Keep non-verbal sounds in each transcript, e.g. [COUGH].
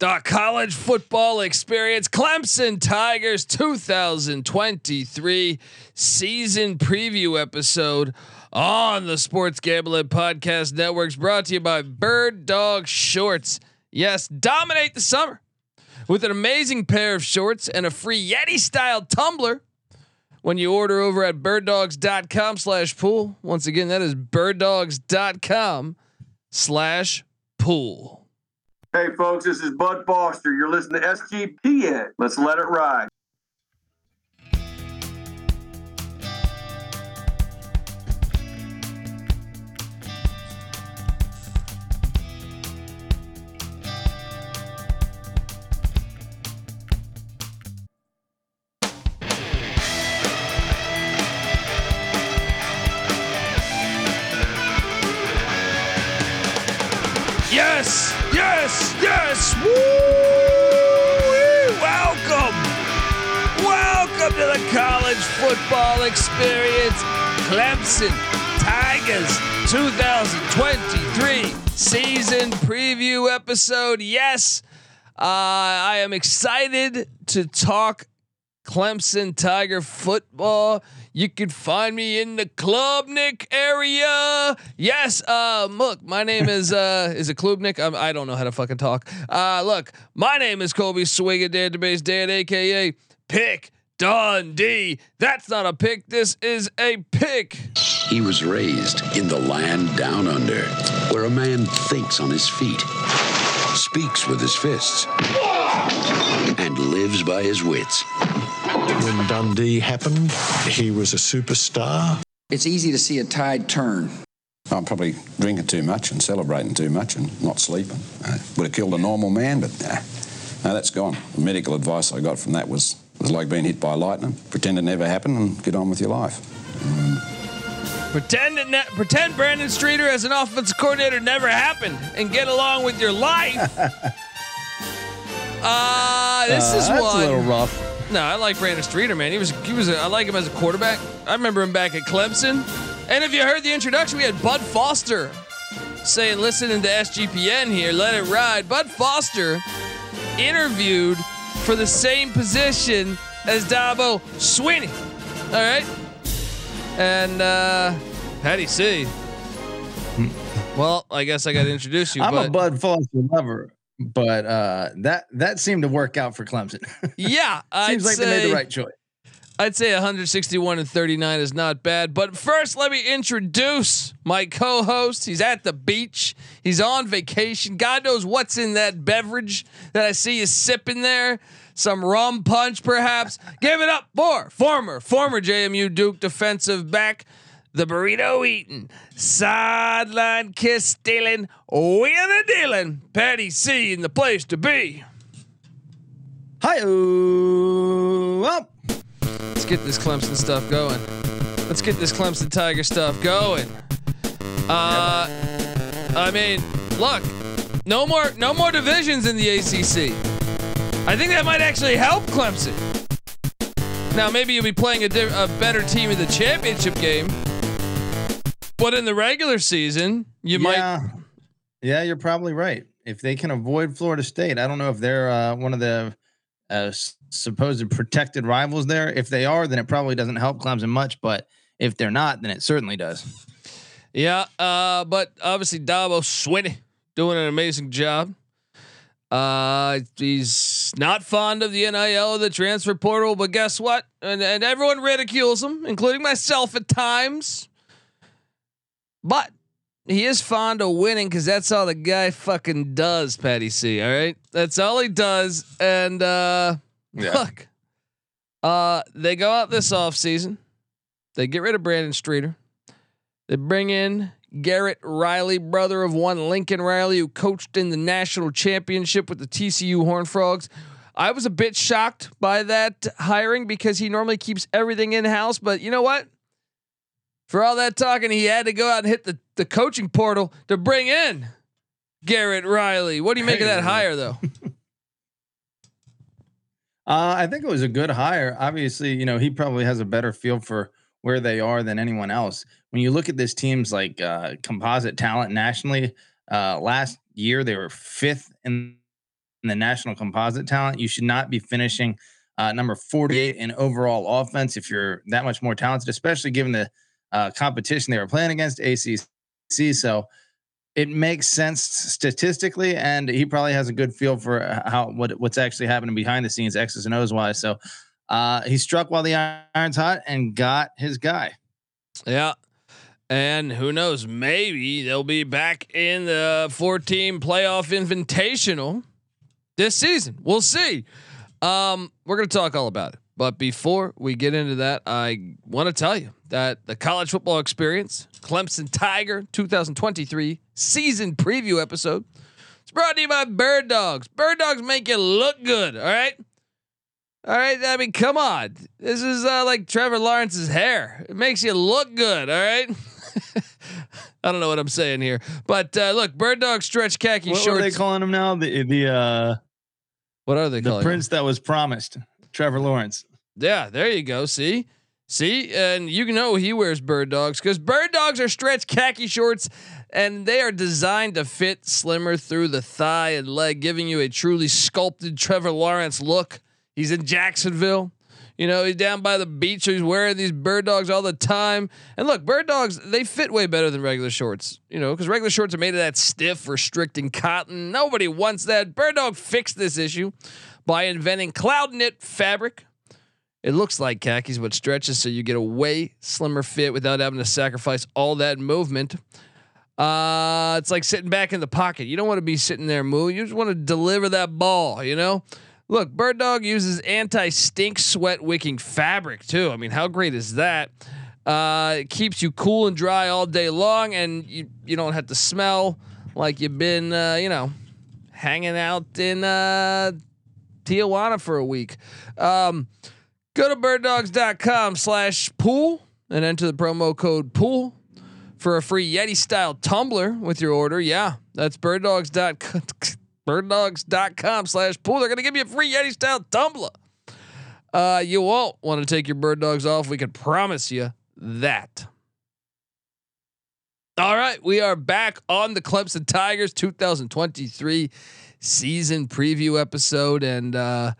College football experience, Clemson Tigers 2023 season preview episode on the Sports Gambling Podcast Networks, brought to you by Bird Dog Shorts. Yes, dominate the summer with an amazing pair of shorts and a free Yeti style tumbler when you order over at birddogs.com slash pool. Once again, that is birddogs.com slash pool. Hey, folks, this is Bud Foster. You're listening to SGPN. Let's let it ride. Experience. Clemson Tigers 2023 season preview episode. Yes, uh, I am excited to talk Clemson Tiger football. You can find me in the Klubnik area. Yes, uh, look, my name is [LAUGHS] uh, is it Klubnik? I'm, I don't know how to fucking talk. Uh, look, my name is Colby Swigga Database Dan, aka Pick Dundee. That's not a pick. This is a pick. He was raised in the land down under, where a man thinks on his feet, speaks with his fists, and lives by his wits. When Dundee happened, he was a superstar. It's easy to see a tide turn. I'm probably drinking too much and celebrating too much and not sleeping. Uh, would have killed a normal man, but nah, no, that's gone. The medical advice I got from that was was like being hit by lightning. Pretend it never happened and get on with your life. Pretend it ne- pretend Brandon Streeter as an offensive coordinator never happened and get along with your life. [LAUGHS] uh, this Uh, is that's one. a little rough. No, I like Brandon Streeter, man. He was he was a, I like him as a quarterback. I remember him back at Clemson. And if you heard the introduction, we had Bud Foster saying, "Listening to SGPN here, let it ride." Bud Foster interviewed for the same position as Dabo Swinney. All right, and uh, Patty C. Well, I guess I got to introduce you. I'm but a Bud Foster lover, but uh, that that seemed to work out for Clemson. [LAUGHS] yeah, Seems I'd like they made the right choice. I'd say 161 and 39 is not bad. But first, let me introduce my co host. He's at the beach, he's on vacation. God knows what's in that beverage that I see you sipping there. Some rum punch, perhaps. Give it up for former, former JMU Duke defensive back, the burrito eating, sideline kiss stealing, wheeling dealing, Patty C in the place to be. Hi, up. Oh. Get this Clemson stuff going. Let's get this Clemson Tiger stuff going. Uh, I mean, look, no more, no more divisions in the ACC. I think that might actually help Clemson. Now, maybe you'll be playing a, di- a better team in the championship game, but in the regular season, you might. yeah, yeah, you're probably right. If they can avoid Florida State, I don't know if they're uh, one of the uh, supposed protected rivals there. If they are, then it probably doesn't help Clemson much. But if they're not, then it certainly does. [LAUGHS] Yeah, uh, but obviously Dabo Swinney doing an amazing job. Uh, he's not fond of the NIL, the transfer portal, but guess what? And, and everyone ridicules him, including myself at times. But he is fond of winning because that's all the guy fucking does, Patty C. All right, that's all he does. And uh, look, uh, they go out this offseason. They get rid of Brandon Streeter. They bring in Garrett Riley, brother of one Lincoln Riley, who coached in the national championship with the TCU Horn Frogs. I was a bit shocked by that hiring because he normally keeps everything in house. But you know what? For all that talking, he had to go out and hit the, the coaching portal to bring in Garrett Riley. What do you make of that Hey. hire, though? [LAUGHS] Uh, I think it was a good hire. Obviously, you know, he probably has a better feel for where they are than anyone else. When you look at this team's like uh, composite talent nationally, uh, last year they were fifth in in the national composite talent. You should not be finishing uh, number 48 in overall offense if you're that much more talented, especially given the uh, competition they were playing against ACC. So it makes sense statistically, and he probably has a good feel for how what what's actually happening behind the scenes, X's and O's wise. So uh, he struck while the iron's hot and got his guy. Yeah. And who knows? Maybe they'll be back in the 14 playoff invitational this season. We'll see. Um, we're going to talk all about it. But before we get into that, I want to tell you that the college football experience, Clemson Tiger 2023 season preview episode, it's brought to you by Bird Dogs. Bird Dogs make you look good. All right. All right. I mean, come on. This is uh, like Trevor Lawrence's hair. It makes you look good. All right. [LAUGHS] I don't know what I'm saying here, but uh, look, Bird Dog stretch khaki what, shorts. What are they calling him now? The the uh, what are they the calling? prince him? that was promised, Trevor Lawrence. Yeah, there you go. See, see, and you know he wears Bird Dogs because Bird Dogs are stretch khaki shorts, and they are designed to fit slimmer through the thigh and leg, giving you a truly sculpted Trevor Lawrence look. He's in Jacksonville. You know, he's down by the beach. So he's wearing these bird dogs all the time. And look, bird dogs, they fit way better than regular shorts, you know, because regular shorts are made of that stiff, restricting cotton. Nobody wants that. Bird dog fixed this issue by inventing cloud knit fabric. It looks like khakis, but stretches so you get a way slimmer fit without having to sacrifice all that movement. Uh, it's like sitting back in the pocket. You don't want to be sitting there moving. You just want to deliver that ball, you know? Look, Bird Dog uses anti-stink sweat wicking fabric too. I mean, how great is that? Uh, it keeps you cool and dry all day long, and you you don't have to smell like you've been uh, you know hanging out in uh, Tijuana for a week. Um, go to birddogs.com slash pool and enter the promo code pool for a free Yeti style tumbler with your order. Yeah, that's birddogs.com [LAUGHS] birddogs.com slash pool. They're going to give you a free Yeti style tumbler. Uh, you won't want to take your bird dogs off. We can promise you that. All right, we are back on the Clemson Tigers 2023 season preview episode, and uh,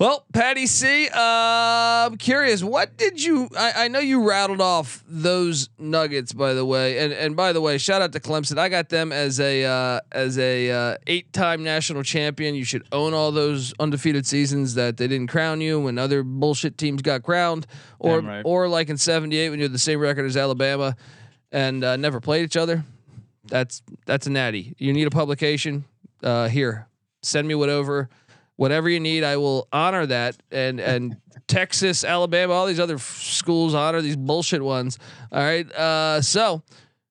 well, Patty C, uh, I'm curious. What did you? I, I, know you rattled off those Nuggets, by the way, and and by the way, shout out to Clemson. I got them as a uh, as a uh, eight time national champion. You should own all those undefeated seasons that they didn't crown you when other bullshit teams got crowned, or right. or like in '78 when you had the same record as Alabama and uh, never played each other. That's that's a natty. You need a publication. Uh, here, send me whatever whatever you need. I will honor that. And and [LAUGHS] Texas, Alabama, all these other f- schools honor these bullshit ones. All right. Uh, so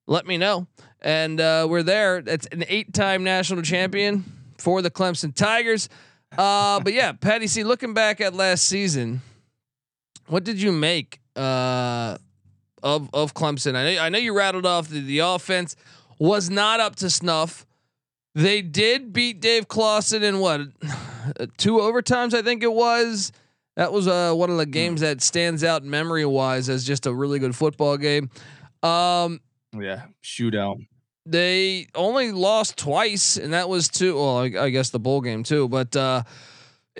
let me know. And uh, we're there. It's an eight-time national champion for the Clemson Tigers. Uh, but yeah, [LAUGHS] Patty C. Looking back at last season, what did you make uh, of of Clemson? I know I know you rattled off the, the offense was not up to snuff. They did beat Dave Clawson in what two overtimes, I think it was. That was uh, one of the games that stands out memory wise as just a really good football game. Um, yeah, shootout. They only lost twice, and that was two. Well, I, I guess the bowl game too, but uh,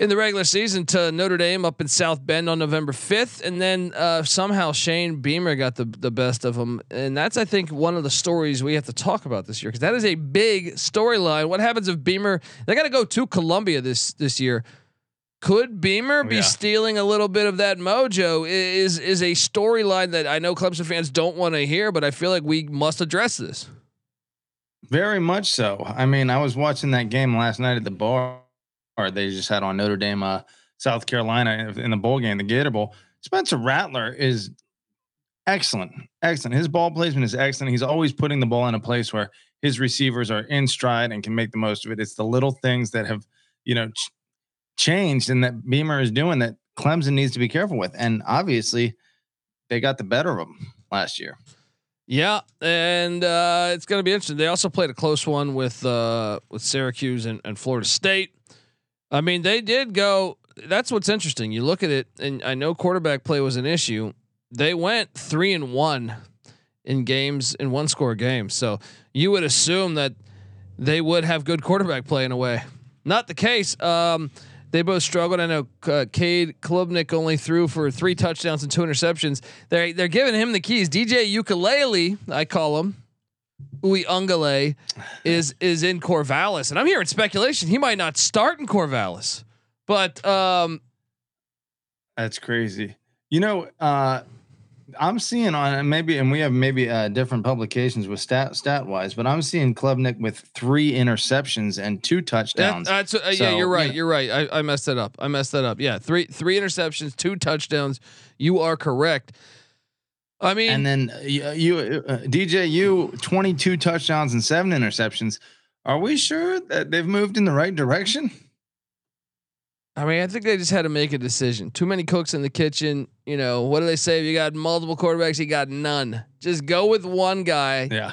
in the regular season to Notre Dame up in South Bend on November 5th. And then uh, somehow Shane Beamer got the, the best of them. And that's, I think, one of the stories we have to talk about this year because that is a big storyline. What happens if Beamer, they got to go to Columbia this, this year. Could Beamer be yeah. stealing a little bit of that mojo? Is is a storyline that I know Clemson fans don't want to hear, but I feel like we must address this. Very much so. I mean, I was watching that game last night at the bar or they just had on Notre Dame, uh, South Carolina in the bowl game, the Gator Bowl. Spencer Rattler is excellent, excellent. His ball placement is excellent. He's always putting the ball in a place where his receivers are in stride and can make the most of it. It's the little things that have, you know, ch- changed and that Beamer is doing that Clemson needs to be careful with. And obviously, they got the better of them last year. Yeah, and uh, it's going to be interesting. They also played a close one with uh, with Syracuse and, and Florida State. I mean, they did go. That's what's interesting. You look at it, and I know quarterback play was an issue. They went three and one in games in one score games. So you would assume that they would have good quarterback play in a way. not the case. Um, they both struggled. I know uh, Cade Klubnik only threw for three touchdowns and two interceptions. They're they're giving him the keys. DJ Ukulele, I call him. Uiagalelei is is in Corvallis, and I'm hearing speculation he might not start in Corvallis, but um, That's crazy. You know, uh, I'm seeing on maybe, and we have maybe uh, different publications with stat stat wise, but I'm seeing Klubnik with three interceptions and two that, touchdowns. that's uh, yeah, you're right. know- You're right. I, I messed that up. I messed that up. Yeah, three three interceptions, two touchdowns. You are correct. I mean, and then uh, you, you uh, DJU 22 touchdowns and seven interceptions. Are we sure that they've moved in the right direction? I mean, I think they just had to make a decision. Too many cooks in the kitchen. You know, what do they say? If you got multiple quarterbacks, you got none. Just go with one guy Yeah.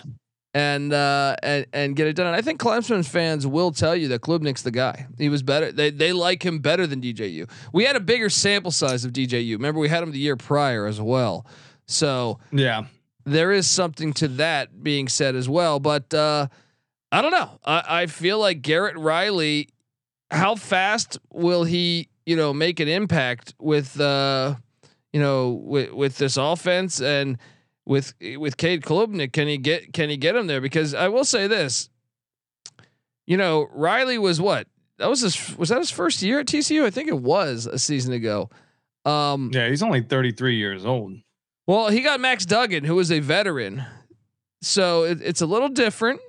and uh, and and get it done. And I think Clemson fans will tell you that Klubnik's the guy. He was better. They they like him better than DJU. We had a bigger sample size of DJU. Remember, we had him the year prior as well. So Yeah. there is something to that being said as well. But uh, I don't know. I, I feel like Garrett Riley. How fast will he, you know, make an impact with, uh, you know, with with this offense and with with Cade Klubnik? Can he get can he get him there? Because I will say this. You know, Riley was what? That was his was that his first year at TCU? I think it was a season ago. Um, Yeah. He's only 33 years old. Well, he got Max Duggan, who is a veteran, so it, it's a little different.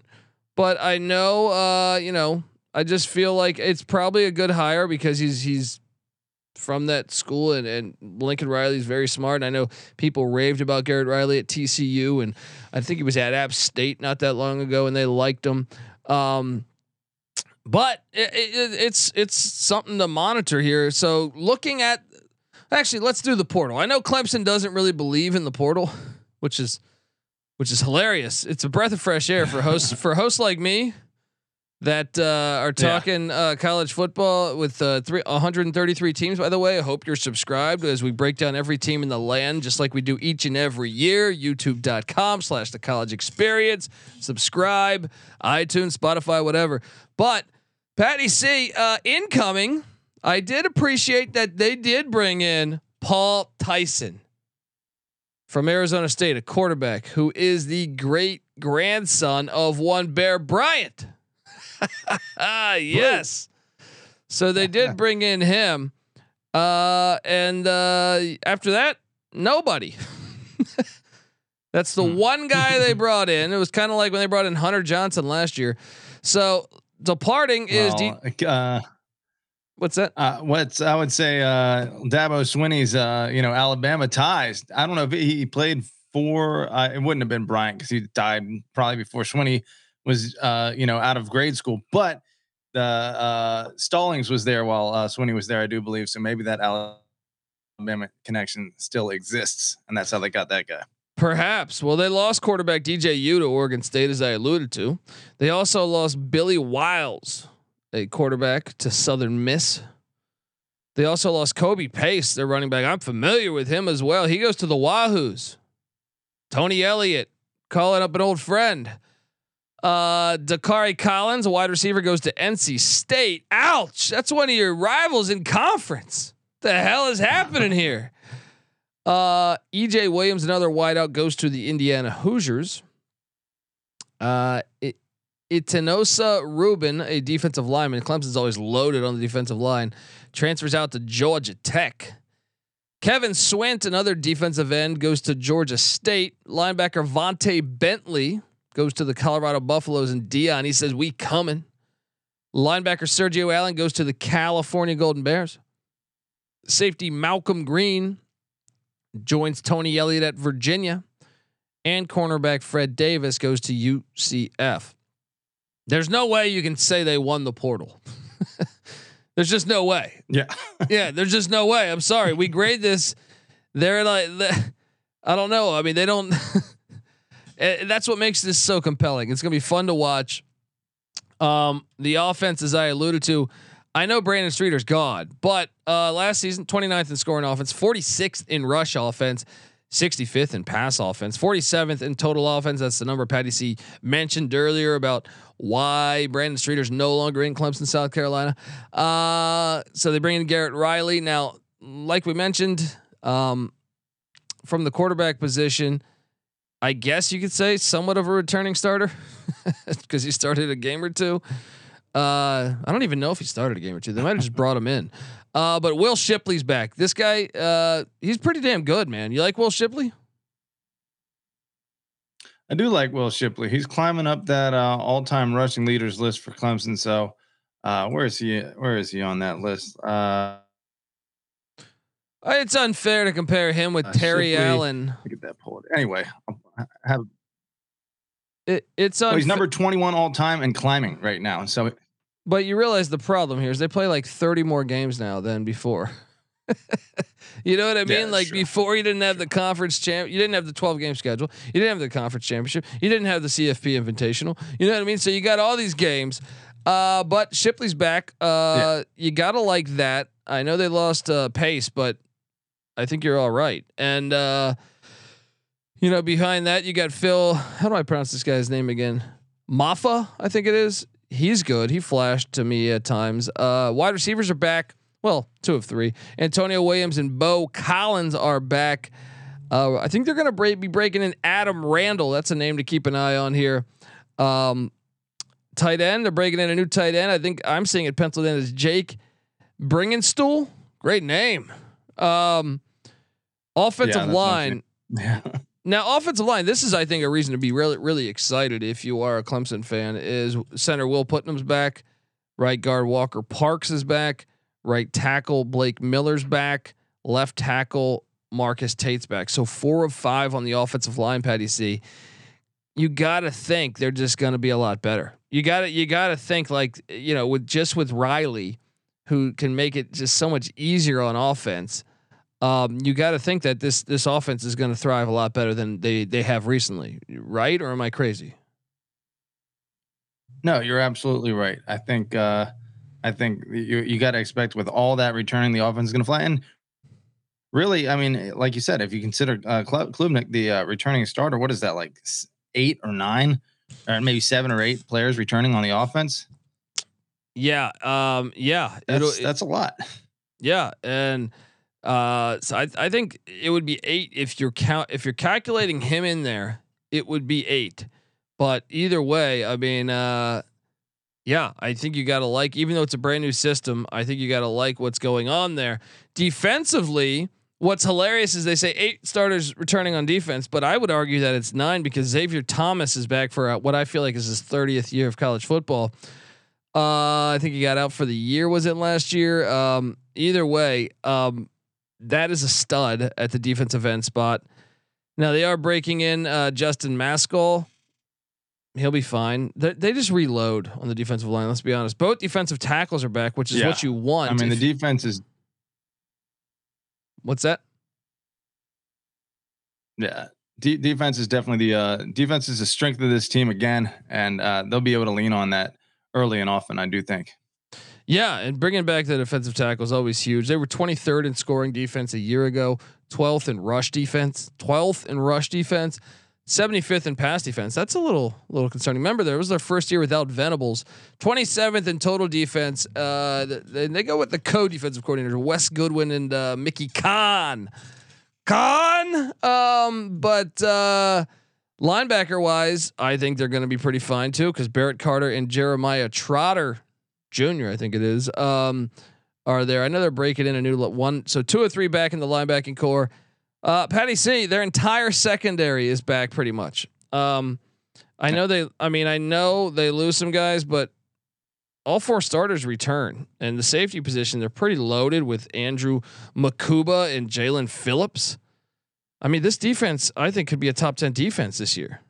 But I know, uh, you know, I just feel like it's probably a good hire because he's he's from that school, and, and Lincoln Riley's very smart. And I know people raved about Garrett Riley at TCU, and I think he was at App State not that long ago, and they liked him. Um, but it, it, it's it's something to monitor here. So looking at Actually, let's do the portal. I know Clemson doesn't really believe in the portal, which is which is hilarious. It's a breath of fresh air for hosts for hosts like me that uh, are Yeah. talking uh, college football with uh, three, 133 teams. By the way, I hope you're subscribed as we break down every team in the land, just like we do each and every year. YouTube.com/slash The College Experience. Subscribe, iTunes, Spotify, whatever. But Patty C, uh, incoming. I did appreciate that they did bring in Paul Tyson from Arizona State, a quarterback who is the great grandson of one Bear Bryant. ah, [LAUGHS] yes. So they [LAUGHS] did bring in him. Uh, and uh, after that, nobody. [LAUGHS] That's the one guy they brought in. It was kind of like when they brought in Hunter Johnson last year. So departing is Well, uh, what's that? uh, what's I would say uh, Dabo Swinney's uh, you know Alabama ties. I don't know if he played for. Uh, it wouldn't have been Bryant because he died probably before Swinney was uh, you know out of grade school. But the uh, Stallings was there while uh, Swinney was there, I do believe. So maybe that Alabama connection still exists, and that's how they got that guy. Perhaps. Well, they lost quarterback DJU to Oregon State, as I alluded to. They also lost Billy Wiles, a quarterback, to Southern Miss. They also lost Kobe Pace, their running back. I'm familiar with him as well. He goes to the Wahoos. Tony Elliott calling up an old friend. Uh, Dacari Collins, a wide receiver, goes to NC State. Ouch! That's one of your rivals in conference. The hell is happening here? Uh, EJ Williams, another wideout, goes to the Indiana Hoosiers. Uh, it, Etinosa Reuben, a defensive lineman. Clemson's always loaded on the defensive line. Transfers out to Georgia Tech. Kevin Swint, another defensive end, goes to Georgia State. Linebacker Vontae Bentley goes to the Colorado Buffaloes and Deion. He says, We coming. Linebacker Sergio Allen goes to the California Golden Bears. Safety Malcolm Greene joins Tony Elliott at Virginia. And cornerback Fred Davis goes to UCF. There's no way you can say they won the portal. [LAUGHS] there's just no way. Yeah. [LAUGHS] Yeah, there's just no way. I'm sorry. We grade this. They're like, I don't know. I mean, they don't. [LAUGHS] Eh, that's what makes this so compelling. It's gonna be fun to watch. Um, the offense, as I alluded to, I know Brandon Streeter's gone, but uh, last season, 29th in scoring offense, 46th in rush offense, 65th in pass offense, 47th in total offense. That's the number Patty C mentioned earlier about why Brandon Streeter's no longer in Clemson, South Carolina. Uh, so they bring in Garrett Riley. Now, like we mentioned, um, from the quarterback position, I guess you could say somewhat of a returning starter [LAUGHS] because he started a game or two. Uh, I don't even know if he started a game or two. They might have just brought him in. Uh, but Will Shipley's back. This guy, uh, he's pretty damn good, man. You like Will Shipley? I do like Will Shipley. He's climbing up that uh, all-time rushing leaders list for Clemson. So, uh, where is he? Where is he on that list? Uh, it's unfair to compare him with Uh, Terry Shipley- Allen. at that pull. Anyway, I'll have It, it's oh, he's number 21 all time and climbing right now. So But you realize the problem here is they play like 30 more games now than before. You know what I mean? Yeah, like sure. before you didn't have the conference champ, you didn't have the 12 game schedule, you didn't have the conference championship, you didn't have the CFP invitational. You know what I mean? So you got all these games. Uh, but Shipley's back. Uh, you gotta like that. I know they lost uh, pace, but I think you're all right. And uh, you know, behind that you got Phil. How do I pronounce this guy's name again? Mafah, I think it is. He's good. He flashed to me at times. Uh, wide receivers are back. Well, two of three. Antonio Williams and Beaux Collins are back. Uh, I think they're going to break, be breaking in Adam Randall. That's a name to keep an eye on here. Um, tight end. They're breaking in a new tight end. I think I'm seeing it penciled in as Jake Briningstool. Great name. Um, offensive that's line. [LAUGHS] yeah. Now, offensive line. This is, I think, a reason to be really, really excited if you are a Clemson fan. Is center Will Putnam's back, right guard Walker Parks is back, right tackle Blake Miller's back, left tackle Marcus Tate's back. So four of five on the offensive line. Patty C. You got to think they're just to be a lot better. You got to, you got to think like you know, with just with Riley, who can make it just so much easier on offense um, you got to think that this this offense is going to thrive a lot better than they they have recently, right? Or am I crazy? No, you're absolutely right. I think uh I think you you got to expect with all that returning, the offense is going to fly. And really, I mean, like you said, if you consider uh, Klubnik the uh, returning starter, what is that like eight or nine, or maybe seven or eight players returning on the offense? Yeah, um, yeah, That's that's a lot. yeah, and uh, so I I think it would be eight if you're count if you're calculating him in there, it would be eight. But either way, I mean, uh, yeah, I think you got to like, even though it's a brand new system, I think you got to like what's going on there. Defensively, what's hilarious is they say eight starters returning on defense, but I would argue that it's nine because Xavier Thomas is back for uh, what I feel like is his 30th year of college football. Uh, I think he got out for the year. Was it last year? Um, either way, um, that is a stud at the defensive end spot. Now they are breaking in uh, Justin Mascoll. He'll be fine. They, they just reload on the defensive line. Let's be honest. Both defensive tackles are back, which is what you want. I mean, the defense is what's that? yeah. De- defense is definitely the uh, defense is the strength of this team again, and uh, they'll be able to lean on that early and often. I do think. Yeah, and bringing back the defensive tackle is always huge. They were 23rd in scoring defense a year ago, 12th in rush defense, 12th in rush defense, 75th in pass defense. That's a little little concerning. Remember, there was their first year without Venables, 27th in total defense. Uh, th- th- they go with the co-defensive coordinator Wes Goodwin and uh, Mickey Conn. Conn, um, but uh, linebacker wise, I think they're going to be pretty fine too because Barrett Carter and Jeremiah Trotter Jr. I think it is. Um, are there? I know they're breaking in a new one. So two or three back in the linebacking core. Uh, Patty C, their entire secondary is back pretty much. Um, I know they. I mean, I know they lose some guys, but all four starters return, and the safety position they're pretty loaded with Andrew Mukuba and Jalen Phillips. I mean, this defense I think could be a top ten defense this year.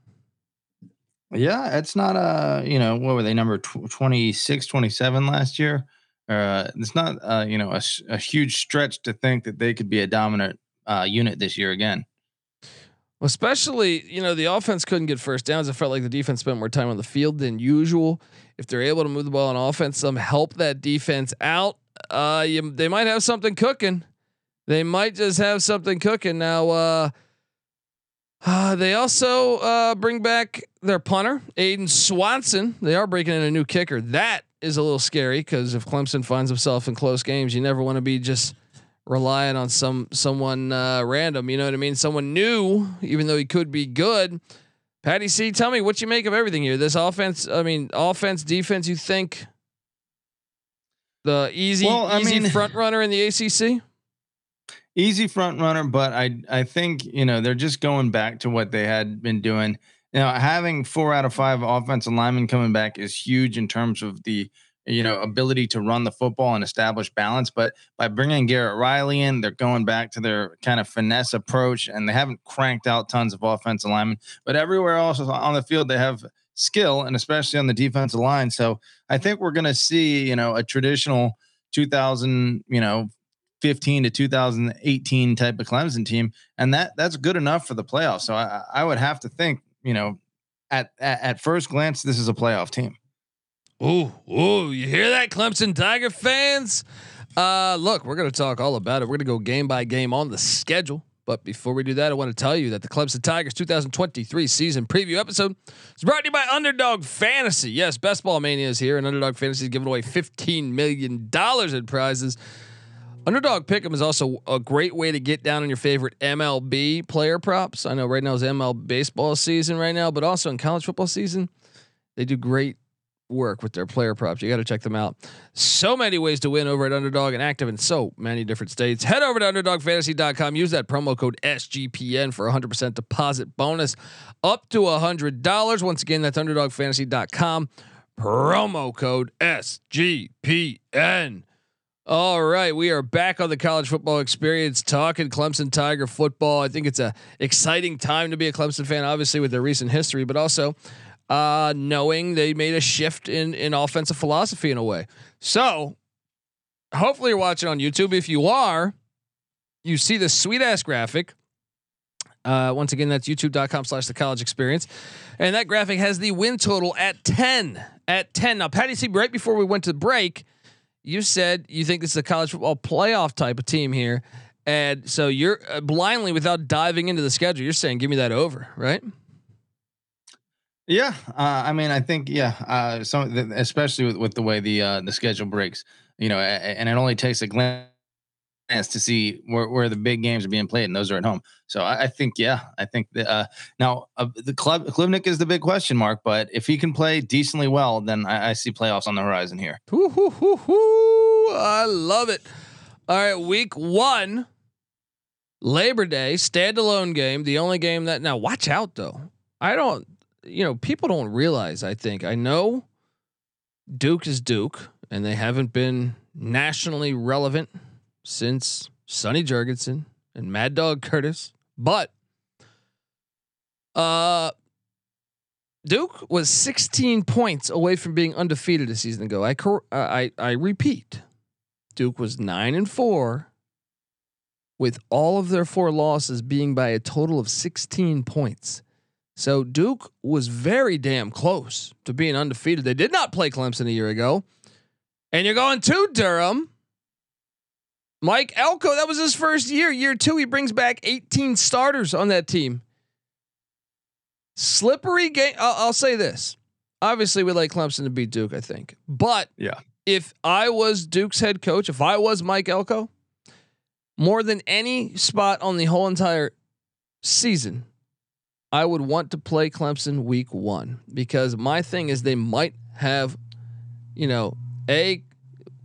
Yeah, it's not a, you know, what were they number tw- 26, 27 last year? Uh, it's not, uh, you know, a, a huge stretch to think that they could be a dominant uh, unit this year again. Especially, you know, the offense couldn't get first downs. It felt like the defense spent more time on the field than usual. If they're able to move the ball on offense, some help that defense out. Uh, you, they might have something cooking. They might just have something cooking now. Uh, uh they also uh, bring back their punter, Aidan Swanson. They are breaking in a new kicker. That is a little scary because if Clemson finds himself in close games, you never want to be just relying on some someone uh, random. You know what I mean? Someone new, even though he could be good. Patty C, tell me what you make of everything here. This offense, I mean, offense, defense. You think the easy, Well, easy mean- [LAUGHS] front runner in the ACC? easy front runner, but I I think you know they're just going back to what they had been doing. Now, having four out of five offensive linemen coming back is huge in terms of the you know ability to run the football and establish balance. But by bringing Garrett Riley in, they're going back to their kind of finesse approach, and they haven't cranked out tons of offensive linemen. But everywhere else on the field, they have skill, and especially on the defensive line. So I think we're going to see you know a traditional 2000 you know 15 to 2018 type of Clemson team, and that that's good enough for the playoffs. So I, I would have to think, you know, at, at at first glance, this is a playoff team. Ooh, ooh, you hear that, Clemson Tiger fans? Uh, look, we're going to talk all about it. We're going to go game by game on the schedule. But before we do that, I want to tell you that the Clemson Tigers 2023 season preview episode is brought to you by Underdog Fantasy. Yes, Best Ball Mania is here, and Underdog Fantasy is giving away $15 million in prizes. Underdog Pick'em is also a great way to get down on your favorite MLB player props. I know right now is MLB baseball season right now, but also in college football season, they do great work with their player props. You got to check them out. So many ways to win over at Underdog and active in so many different states. Head over to underdogfantasy.com. Use that promo code SGPN for a 100% deposit bonus up to $100. Once again, that's underdogfantasy.com. Promo code SGPN. All right, we are back on the college football experience talking Clemson Tiger football. I think it's a exciting time to be a Clemson fan, obviously with their recent history, but also uh, knowing they made a shift in in offensive philosophy in a way. So, hopefully, you're watching on YouTube. If you are, you see the sweet ass graphic. Uh, once again, that's youtube.com slash the college experience. And that graphic has the win total at 10. At 10. Now, Patty C, right before we went to break, you said you think this is a college football playoff type of team here. And so you're uh, blindly, without diving into the schedule, you're saying, give me that over, right? Yeah, uh, I mean, I think yeah, uh, especially with, with the way the uh, the schedule breaks, you know, and it only takes a glance to see where, where the big games are being played, and those are at home. So I, I think yeah, I think that, uh, now uh, the club Klubnik is the big question mark, but if he can play decently well, then I, I see playoffs on the horizon here. I love it. All right, week one, Labor Day, standalone game. The only game that now watch out though. I don't, you know, people don't realize. I think I know Duke is Duke, and they haven't been nationally relevant since Sonny Jurgensen and Mad Dog Curtis. But uh Duke was 16 points away from being undefeated a season ago. I cor- uh, I I repeat, Duke was nine and four, with all of their four losses being by a total of 16 points. So Duke was very damn close to being undefeated. They did not play Clemson a year ago, and you're going to Durham. Mike Elko, that was his first year. Year two, he brings back 18 starters on that team. Slippery game. I'll, I'll say this. Obviously, we like Clemson to beat Duke, I think. But Yeah. if I was Duke's head coach, if I was Mike Elko, more than any spot on the whole entire season, I would want to play Clemson week one because my thing is they might have, you know, a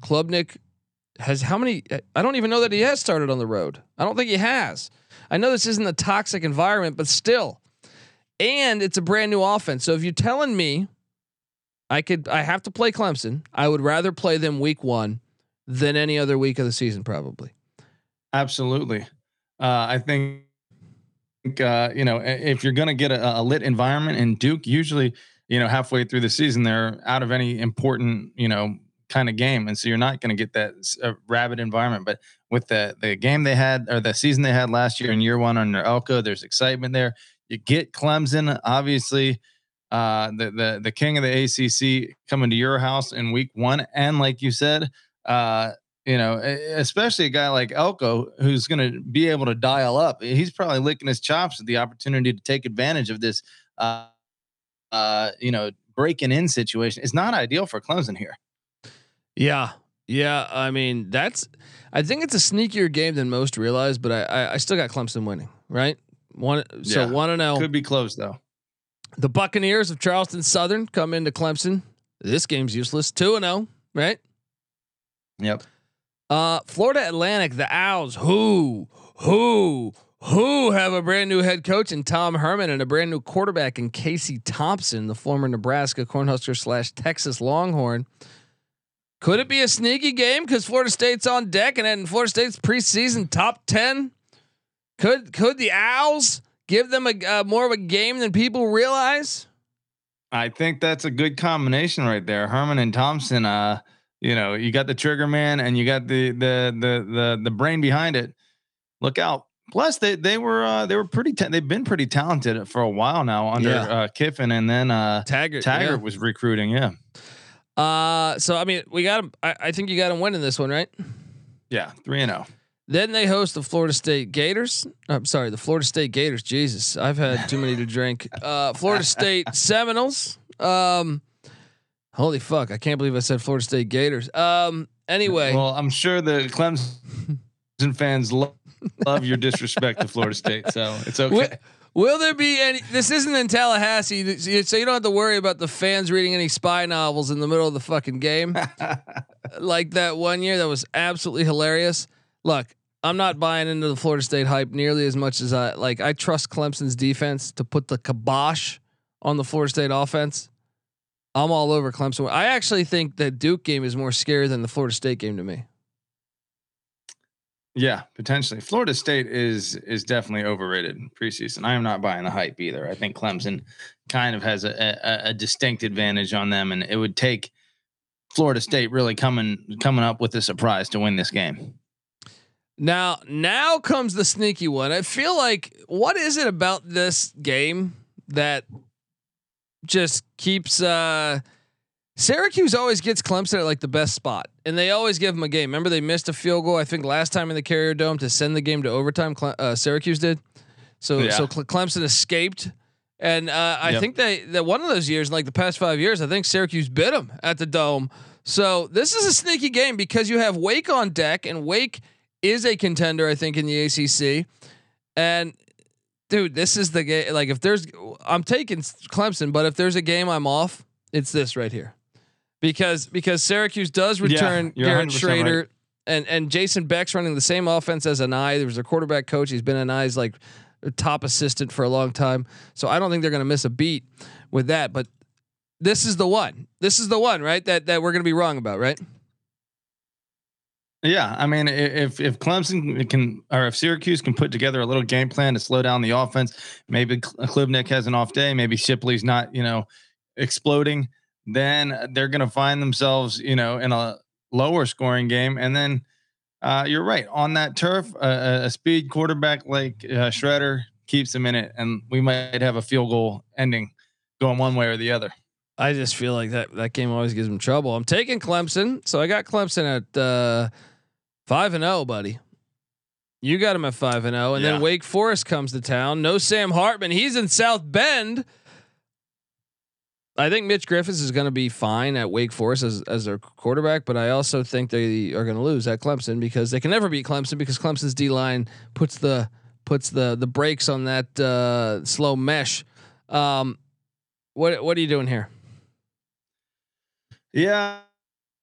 Klubnik has how many? I don't even know that he has started on the road. I don't think he has. I know this isn't a toxic environment, but still, and it's a brand new offense. So if you're telling me I could, I have to play Clemson, I would rather play them week one than any other week of the season, probably. Absolutely. Uh, I think, uh, you know, if you're going to get a, a lit environment in Duke, usually, you know, halfway through the season, they're out of any important, you know, kind of game. And so you're not going to get that uh, rabid environment. But with the, the game they had or the season they had last year in year one under Elko, there's excitement there. You get Clemson, obviously, uh, the, the, the king of the ACC coming to your house in week one. And like you said, uh, you know, especially a guy like Elko who's going to be able to dial up. He's probably licking his chops at the opportunity to take advantage of this uh, uh, you know, breaking in situation. It's not ideal for Clemson here. Yeah, yeah. I mean, that's. I think it's a sneakier game than most realize, but I I, I still got Clemson winning, right? One so Yeah. one to zero. Could be close though. The Buccaneers of Charleston Southern come into Clemson. This game's useless. Two and zero, right? Yep. Uh, Florida Atlantic, the Owls, who, who, who have a brand new head coach in Tom Herman and a brand new quarterback in Casey Thompson, the former Nebraska Cornhusker slash Texas Longhorn. Could it be a sneaky game because Florida State's on deck and then Florida State's preseason top ten? Could could the Owls give them a uh, more of a game than people realize? I think that's a good combination right there. Herman and Thompson. Uh, you know, you got the trigger man and you got the the the the the brain behind it. Look out. Plus, they they were uh, they were pretty. Ta- they've been pretty talented for a while now under Yeah. uh, Kiffin, and then uh, Taggart, Taggart was recruiting. Yeah, yeah. Uh, so I mean, we got him. I, I think you got him winning this one, right? yeah, three and oh. zero. Then they host the Florida State Gators. I'm sorry, the Florida State Gators. Jesus, I've had too many to drink. Uh, Florida State [LAUGHS] Seminoles. Um, holy fuck, I can't believe I said Florida State Gators. Um, anyway, Well, I'm sure the Clemson [LAUGHS] fans lo- love your disrespect to Florida State, so it's okay. will, will there be any? This isn't in Tallahassee, so you don't have to worry about the fans reading any spy novels in the middle of the fucking game, [LAUGHS] like that one year that was absolutely hilarious. Look, I'm not buying into the Florida State hype nearly as much as I like. I trust Clemson's defense to put the kibosh on the Florida State offense. I'm all over Clemson. I actually think the Duke game is more scary than the Florida State game to me. Yeah, potentially. Florida State is is definitely overrated preseason. I am not buying the hype either. I think Clemson kind of has a, a, a distinct advantage on them, and it would take Florida State really coming coming up with a surprise to win this game. Now, now comes the sneaky one. I feel like what is it about this game that just keeps uh Syracuse always gets Clemson at like the best spot, and they always give them a game. Remember, they missed a field goal. I think last time in the Carrier Dome to send the game to overtime. Cle- uh, Syracuse did. So Yeah. so Cle- Clemson escaped, and uh, I Yep. think they that one of those years, like the past five years, I think Syracuse bit them at the Dome. So this is a sneaky game because you have Wake on deck, and Wake is a contender, I think, in the ACC. And dude, this is the game. Like, if there's, I'm taking Clemson, but if there's a game I'm off, it's this right here, because because Syracuse does return you're Garrett Shrader. right. And and Jason Beck's running the same offense as an I. There was a quarterback coach. He's been an I's like top assistant for a long time. So I don't think they're going to miss a beat with that. But this is the one. This is the one, right? That that we're going to be wrong about, right? Yeah, I mean, if if Clemson can or if Syracuse can put together a little game plan to slow down the offense, maybe Klubnik has an off day, maybe Shipley's not, you know, exploding, then they're going to find themselves, you know, in a lower scoring game. And then uh, you're right on that turf, uh, a speed quarterback like uh, Shrader keeps them in it, and we might have a field goal ending going one way or the other. I just feel like that that game always gives them trouble. I'm taking Clemson, so I got Clemson at uh, five and zero, buddy. You got him at five and zero, and then Wake Forest comes to town. No Sam Hartman, he's in South Bend. I think Mitch Griffis is going to be fine at Wake Forest as as their quarterback, but I also think they are going to lose at Clemson because they can never beat Clemson because Clemson's D line puts the puts the the brakes on that uh, slow mesh. Um, what what are you doing here? Yeah.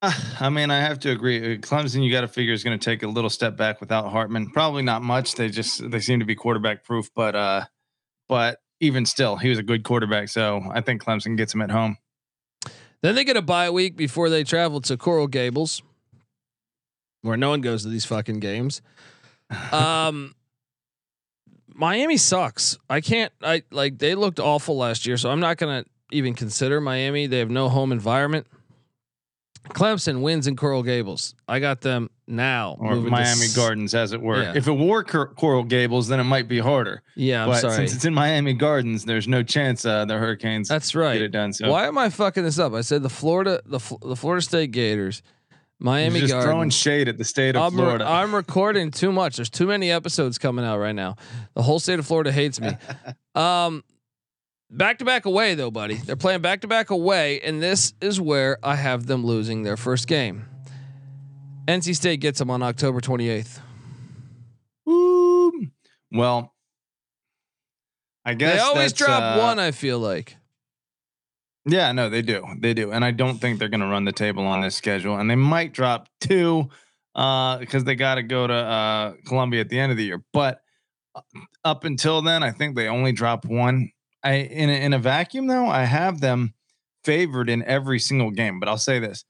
[SIGHS] I mean, I have to agree. Uh, Clemson, you got to figure is going to take a little step back without Hartman. Probably not much. They just they seem to be quarterback proof, but uh, but even still, he was a good quarterback. So I think Clemson gets him at home. Then they get a bye week before they travel to Coral Gables, where no one goes to these fucking games. [LAUGHS] Um, Miami sucks. I can't. I like they looked awful last year, so I'm not gonna even consider Miami. They have no home environment. Clemson wins in Coral Gables. I got them now. Or moving to Miami Gardens, as it were. Yeah. If it were Cor- Coral Gables, then it might be harder. Yeah, I'm but sorry. since it's in Miami Gardens, there's no chance uh, the Hurricanes That's right. get it done. So Why am I fucking this up? I said the Florida, the the Florida State Gators, Miami You're just Gardens. throwing shade at the state of I'm, re- Florida. I'm recording too much. There's too many episodes coming out right now. The whole state of Florida hates me. [LAUGHS] Um, back to back away though, buddy. They're playing back to back away, and this is where I have them losing their first game. NC State gets them on October 28th. Woo. Well, I guess They always drop uh, one. I feel like. Yeah, no, they do. They do. And I don't think they're going to run the table on this schedule. And they might drop two uh because they got to go to uh Columbia at the end of the year. But uh, up until then, I think they only drop one. I in a, in a vacuum though, I have them favored in every single game, but I'll say this.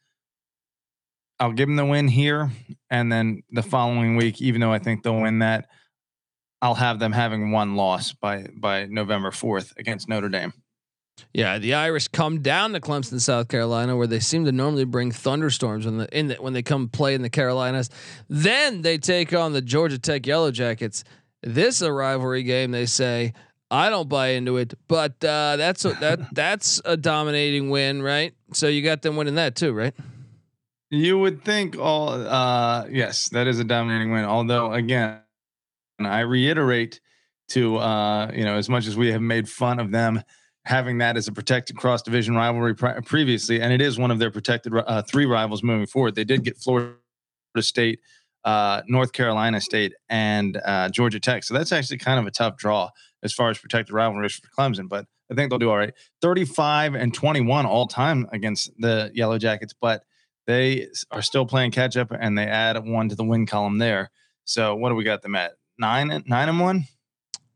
I'll give them the win here and then the following week even though I think they'll win that I'll have them having one loss by by November 4th against Notre Dame. Yeah, the Irish come down to Clemson, South Carolina, where they seem to normally bring thunderstorms in the in the, when they come play in the Carolinas. Then they take on the Georgia Tech Yellow Jackets. This is a rivalry game. They say I don't buy into it, but uh, that's a, that [LAUGHS] that's a dominating win, right? So you got them winning that too, right? You would think all uh yes, that is a dominating win. Although again, I reiterate to uh you know, as much as we have made fun of them having that as a protected cross division rivalry pre- previously and it is one of their protected uh, three rivals moving forward. They did get Florida State, uh North Carolina State and uh Georgia Tech. So that's actually kind of a tough draw as far as protected rivalries for Clemson, but I think they'll do all right. 35 and 21 all time against the Yellow Jackets, but they are still playing catch up and they add one to the win column there. So what do we got them at? Nine and nine and one?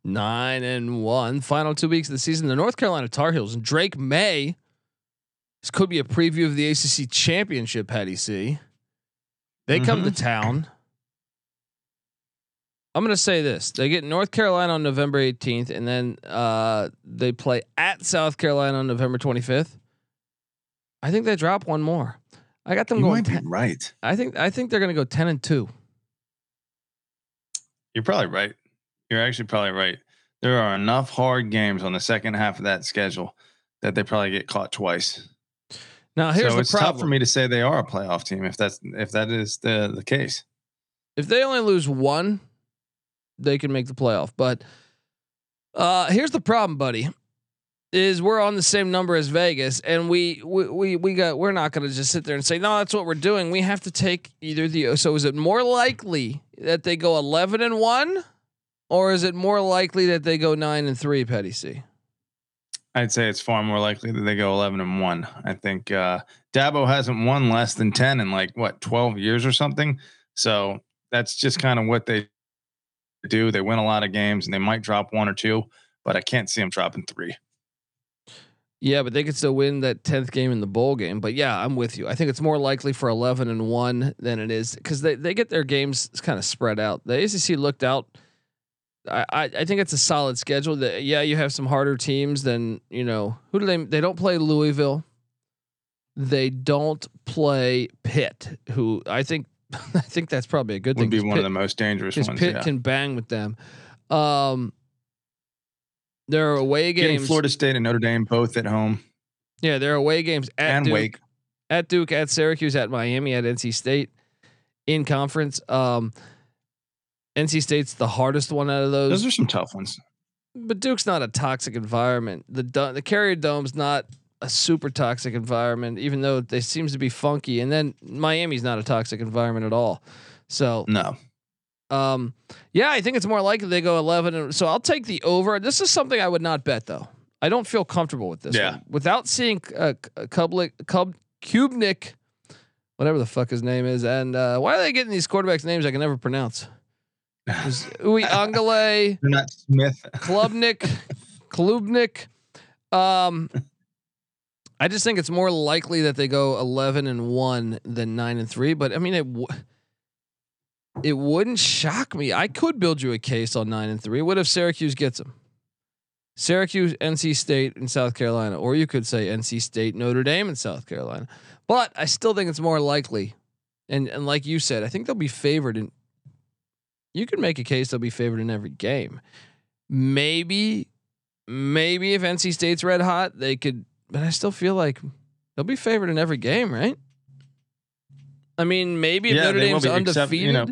Nine and one. Final two weeks of the season. The North Carolina Tar Heels and Drake Maye. This could be a preview of the ACC championship. Patty C. They come to mm-hmm. town. I'm going to say this: they get North Carolina on November 18th, and then uh, they play at South Carolina on November 25th. I think they drop one more. I got them You going. 10 right. I think I think they're going to go 10 and two. You're probably right. You're actually probably right. There are enough hard games on the second half of that schedule that they probably get caught twice. Now here's so the it's problem. tough for me to say they are a playoff team if that's if that is the the case. if they only lose one, they can make the playoff. But uh, here's the problem, buddy. Is we're on the same number as Vegas, and we we we, we got we're not going to just sit there and say no. That's what we're doing. We have to take either the. So is it more likely that they go eleven and one, or is it more likely that they go nine and three? Patty C. I'd say it's far more likely that they go 11 and 1. I think uh Dabo hasn't won less than 10 in like what 12 years or something. So that's just kind of what they do. They win a lot of games and they might drop one or two, but I can't see them dropping 3. Yeah, but they could still win that tenth game in the bowl game. But yeah, I'm with you. I think it's more likely for eleven and one than it is because they, they get their games kind of spread out. The ACC looked out. I, I I think it's a solid schedule. That yeah, you have some harder teams than you know. Who do they? They don't play Louisville. They don't play Pitt, who I think [LAUGHS] I think that's probably a good thing. Would thing. be 'cause one Pitt, of the most dangerous ones. Pitt yeah. can bang with them. Um, there are away Getting games. Florida State and Notre Dame both at home yeah, there are away games at and Duke, Wake. at Duke, at Syracuse, at Miami, at NC State in conference. Um, NC State's the hardest one out of those, Those are some tough ones. but Duke's not a toxic environment. The the Carrier Dome's not a super toxic environment, even though they seems to be funky. And then Miami's not a toxic environment at all. So No. um, yeah, I think it's more likely they go 11. And, so I'll take the over. This is something I would not bet though. I don't feel comfortable with this. Yeah. one. Without seeing uh, Kublik, Cub, Kubnik, whatever the fuck his name is, and uh, why are they getting these quarterbacks names I can never pronounce? Uwe [LAUGHS] Angele, not Smith. Klubnik, [LAUGHS] Klubnik. Um, I just think it's more likely that they go 11 and 1 than 9 and 3, but I mean it w- it wouldn't shock me. I could build you a case on 9 and 3. What if Syracuse gets them? Syracuse, NC State, and South Carolina, or you could say NC State, Notre Dame, and South Carolina. But I still think it's more likely, and and like you said, I think they'll be favored in. You can make a case they'll be favored in every game. Maybe, maybe if NC State's red hot, they could. But I still feel like they'll be favored in every game, right? I mean, maybe if Yeah, Notre Dame's be, except, undefeated. you know,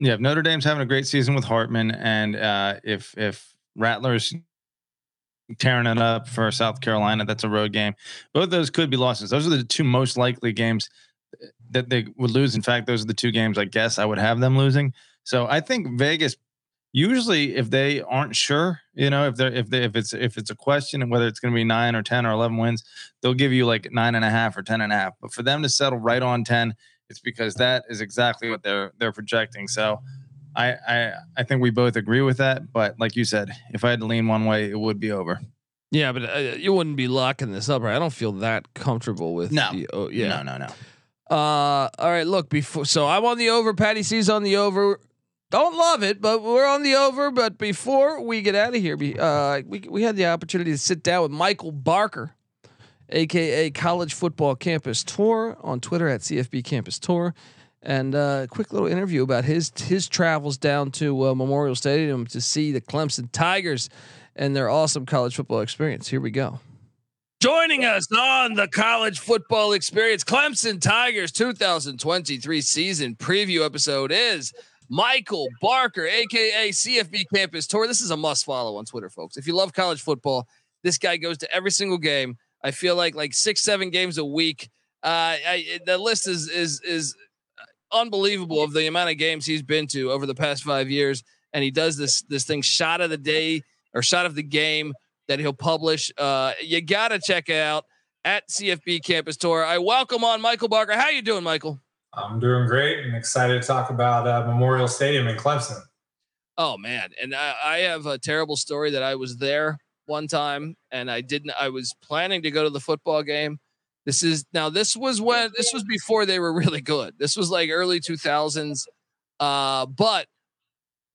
Yeah, if Notre Dame's having a great season with Hartman, and uh, if if Rattlers tearing it up for South Carolina. That's a road game. Both those could be losses. Those are the two most likely games that they would lose. In fact, those are the two games I guess I would have them losing. So I think Vegas usually if they aren't sure, you know, if they're if they if it's if it's a question and whether it's going to be nine or ten or eleven wins, they'll give you like nine and a half or ten and a half. But for them to settle right on ten, it's because that is exactly what they're they're projecting. So I I I think we both agree with that. But like you said, if I had to lean one way, it would be over. Yeah, but uh, you wouldn't be locking this up, right? I don't feel that comfortable with. No. The, oh, yeah. No, no, no. Uh, all right. Look, before so I'm on the over. Patty C's on the over. Don't love it, but we're on the over. But before we get out of here, uh, we we had the opportunity to sit down with Michael Barker, aka College Football Campus Tour, on Twitter at CFB Campus Tour, and uh, a quick little interview about his his travels down to uh, Memorial Stadium to see the Clemson Tigers and their awesome college football experience. Here we go. Joining us on the college football experience, Clemson Tigers 2023 season preview episode is Michael Barker, aka CFB Campus Tour. This is a must follow on Twitter, folks. If you love college football, this guy goes to every single game. I feel like like six, seven games a week. Uh, I, the list is is is unbelievable of the amount of games he's been to over the past five years, and he does this this thing shot of the day or shot of the game that he'll publish. Uh, you gotta check out at CFB Campus Tour. I welcome on Michael Barker. How you doing, Michael? I'm doing great and excited to talk about uh, Memorial Stadium in Clemson. Oh man, and I, I have a terrible story that I was there one time and I didn't. I was planning to go to the football game. This is now. This was when this was before they were really good. This was like early 2000s. Uh, but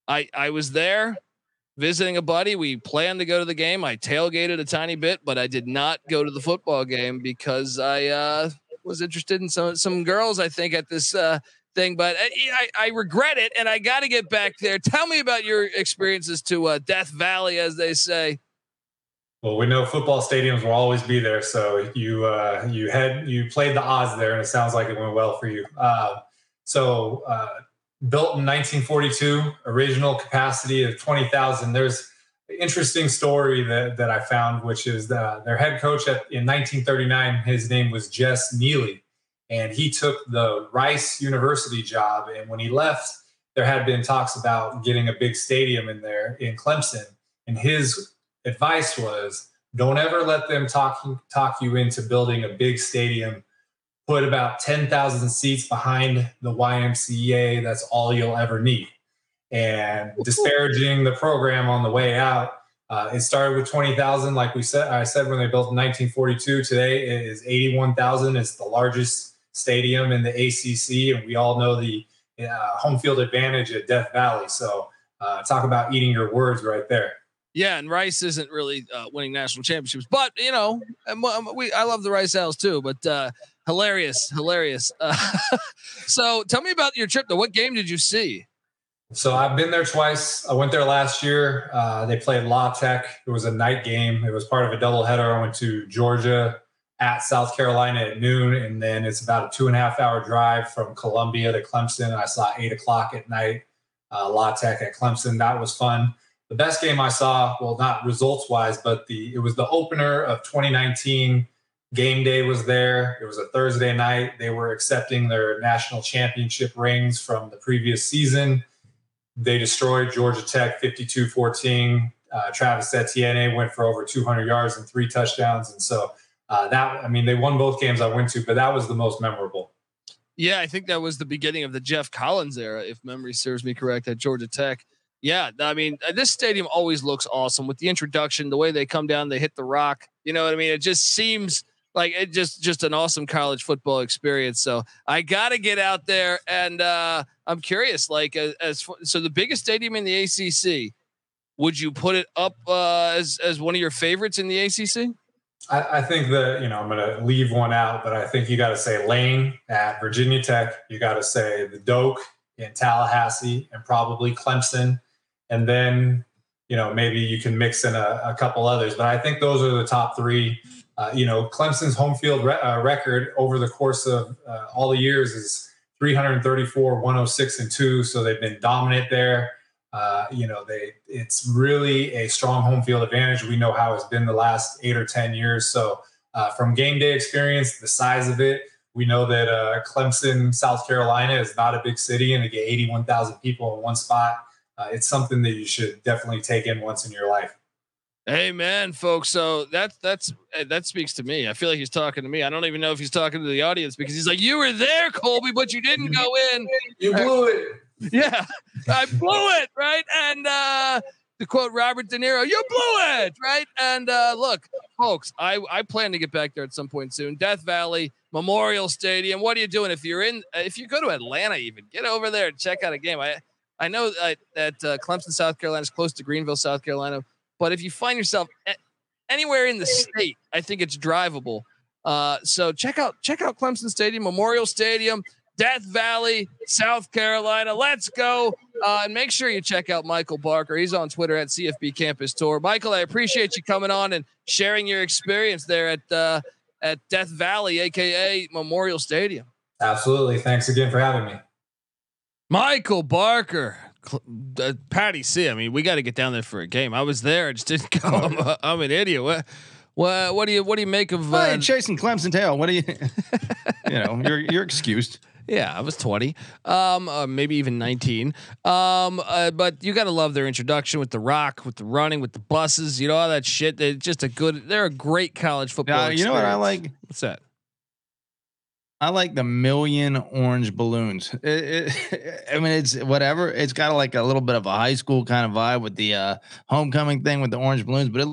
I I was there visiting a buddy. We planned to go to the game. I tailgated a tiny bit, but I did not go to the football game because I uh, was interested in some some girls. I think at this uh, thing, but I, I, I regret it, and I got to get back there. Tell me about your experiences to uh, Death Valley, as they say. Well, we know football stadiums will always be there, so you uh, you had you played the odds there, and it sounds like it went well for you. Uh, so uh, built in 1942, original capacity of 20,000. There's interesting story that, that I found, which is the, their head coach at, in 1939. His name was Jess Neely, and he took the Rice University job. And when he left, there had been talks about getting a big stadium in there in Clemson. And his advice was, don't ever let them talk talk you into building a big stadium put about 10,000 seats behind the YMCA. That's all you'll ever need. And disparaging the program on the way out, uh, it started with 20,000. Like we said, I said when they built in 1942. Today it is 81,000. It's the largest stadium in the ACC, and we all know the uh, home field advantage at Death Valley. So uh, talk about eating your words right there. Yeah, and Rice isn't really uh, winning national championships, but you know, we I love the Rice Owls too. But uh, hilarious, hilarious. Uh, [LAUGHS] so, tell me about your trip. Though, what game did you see? So I've been there twice. I went there last year. Uh, they played La Tech. It was a night game. It was part of a doubleheader. I went to Georgia at South Carolina at noon, and then it's about a two and a half hour drive from Columbia to Clemson. I saw eight o'clock at night. Uh, La Tech at Clemson. That was fun the best game I saw, well, not results wise, but the it was the opener of 2019. Game day was there. It was a Thursday night. They were accepting their national championship rings from the previous season. They destroyed Georgia Tech 52 14. Uh, Travis Etienne went for over 200 yards and three touchdowns. And so uh, that, I mean, they won both games I went to, but that was the most memorable. Yeah, I think that was the beginning of the Geoff Collins era, if memory serves me correct, at Georgia Tech. Yeah, I mean, uh, this stadium always looks awesome with the introduction, the way they come down, they hit the rock. You know what I mean? It just seems like it just just an awesome college football experience. So I got to get out there, and uh, I'm curious. Like, as, as so, the biggest stadium in the ACC. Would you put it up uh, as as one of your favorites in the ACC? I, I think that you know I'm going to leave one out, but I think you got to say Lane at Virginia Tech. You got to say the Doak in Tallahassee, and probably Clemson and then you know maybe you can mix in a, a couple others. But I think those are the top three. Uh, you know, Clemson's home field re- uh, record over the course of uh, all the years is 334, 106, and two. So they've been dominant there. Uh, you know, they it's really a strong home field advantage. We know how it's been the last eight or ten years. So uh, from game day experience, the size of it, we know that Clemson, South Carolina, is not a big city, and they get eighty-one thousand people in one spot. It's something that you should definitely take in once in your life. Amen, folks. So that's that's eh, that speaks to me. I feel like he's talking to me. I don't even know if he's talking to the audience because he's like, "You were there, Colby, but you didn't go in. You blew it. Yeah, I blew it, right?" And uh, to quote Robert De Niro, "You blew it, right?" And uh, look, folks, I I plan to get back there at some point soon. Death Valley Memorial Stadium. What are you doing if you're in? If you go to Atlanta, even get over there and check out a game. I I know that, that uh, Clemson, South Carolina is close to Greenville, South Carolina. But if you find yourself anywhere in the state, I think it's drivable. Uh, so check out check out Clemson Stadium, Memorial Stadium, Death Valley, South Carolina. Let's go. Uh, and make sure you check out Michael Barker. He's on Twitter at CFB Campus Tour. Michael, I appreciate you coming on and sharing your experience there at uh, at Death Valley, aka Memorial Stadium. Absolutely. Thanks again for having me. Michael Barker, uh, Patty C. I mean, we got to get down there for a game. I was there. I just didn't go. [LAUGHS] I'm, a, I'm an idiot. What, what, what do you, what do you make of uh, hey, chasing Clemson tail? What do you, [LAUGHS] you know, you're, you're excused. Yeah, I was 20, um, uh, maybe even 19. Um, uh, but you got to love their introduction with the rock, with the running, with the buses, you know, all that shit. They're just a good, they're a great college football. you know what I like? What's that? I like the million orange balloons. [LAUGHS] It, it, [LAUGHS] I mean, it's whatever. It's got like a little bit of a high school kind of vibe with the uh, homecoming thing with the orange balloons, but it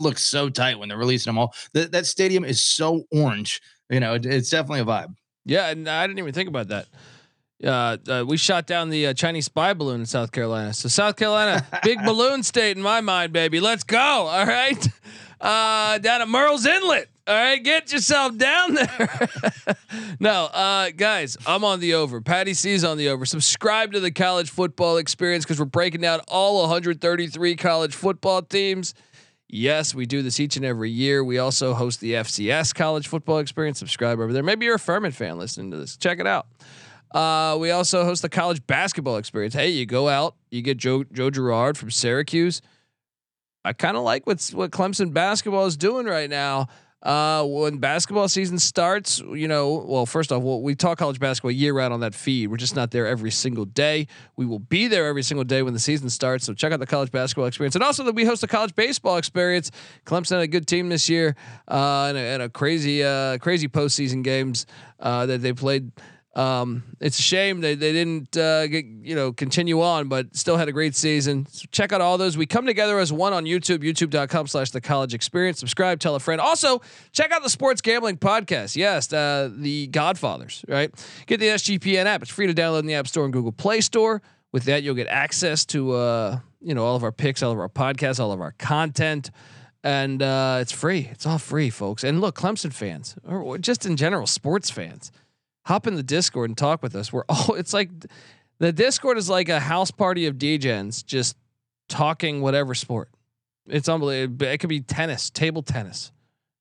looks so tight when they're releasing them all. That that stadium is so orange. You know, it, it's definitely a vibe. Yeah, and I didn't even think about that. Uh, uh, we shot down the uh, Chinese spy balloon in South Carolina. So South Carolina, [LAUGHS] big balloon state in my mind, baby. Let's go. All right, uh, down at Murrells Inlet. All right, get yourself down there. [LAUGHS] no, uh, guys, I'm on the over. Patty C's on the over. Subscribe to the college football experience because we're breaking down all 133 college football teams. Yes, we do this each and every year. We also host the FCS college football experience. Subscribe over there. Maybe you're a Furman fan listening to this. Check it out. Uh, we also host the college basketball experience. Hey, you go out, you get Joe Joe Girard from Syracuse. I kind of like what's what Clemson basketball is doing right now. Uh, when basketball season starts, you know, well, first off, well, we talk college basketball year round on that feed. We're just not there every single day. We will be there every single day when the season starts. So check out the college basketball experience, and also that we host a college baseball experience. Clemson had a good team this year, uh, and a, and a crazy, uh, crazy postseason games uh, that they played. Um, it's a shame they, they didn't uh, get you know continue on, but still had a great season. So check out all those. We come together as one on YouTube, youtube.com slash the college experience. Subscribe, tell a friend. Also, check out the sports gambling podcast. Yes, uh, the Godfathers, right? Get the SGPN app. It's free to download in the App Store and Google Play Store. With that, you'll get access to uh, you know all of our picks, all of our podcasts, all of our content and uh, it's free. It's all free, folks. And look, Clemson fans, or just in general, sports fans, hop in the Discord and talk with us. We're all [LAUGHS] it's like the Discord is like a house party of DJs just talking whatever sport. It's unbelievable. It could be tennis, table tennis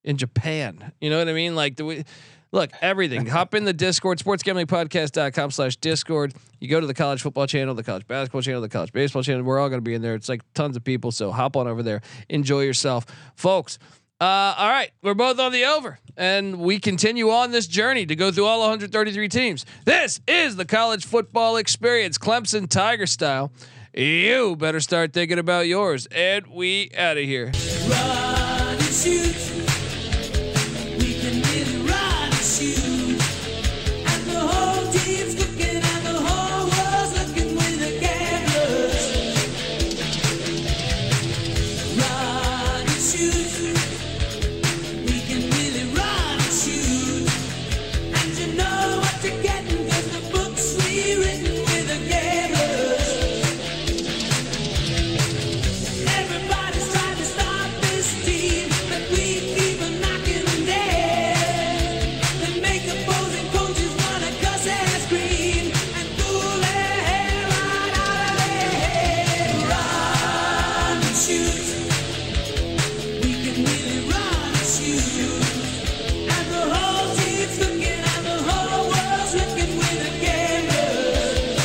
in Japan. You know what I mean? Like the we look, everything. [LAUGHS] hop in the Discord, sportsgamblingpodcast.com slash Discord. You go to the college football channel, the college basketball channel, the college baseball channel. We're all gonna be in there. It's like tons of people. So hop on over there. Enjoy yourself. Folks. Uh, all right, we're both on the over, and we continue on this journey to go through all 133 teams. This is the college football experience, Clemson Tiger style. You better start thinking about yours, and we out of here.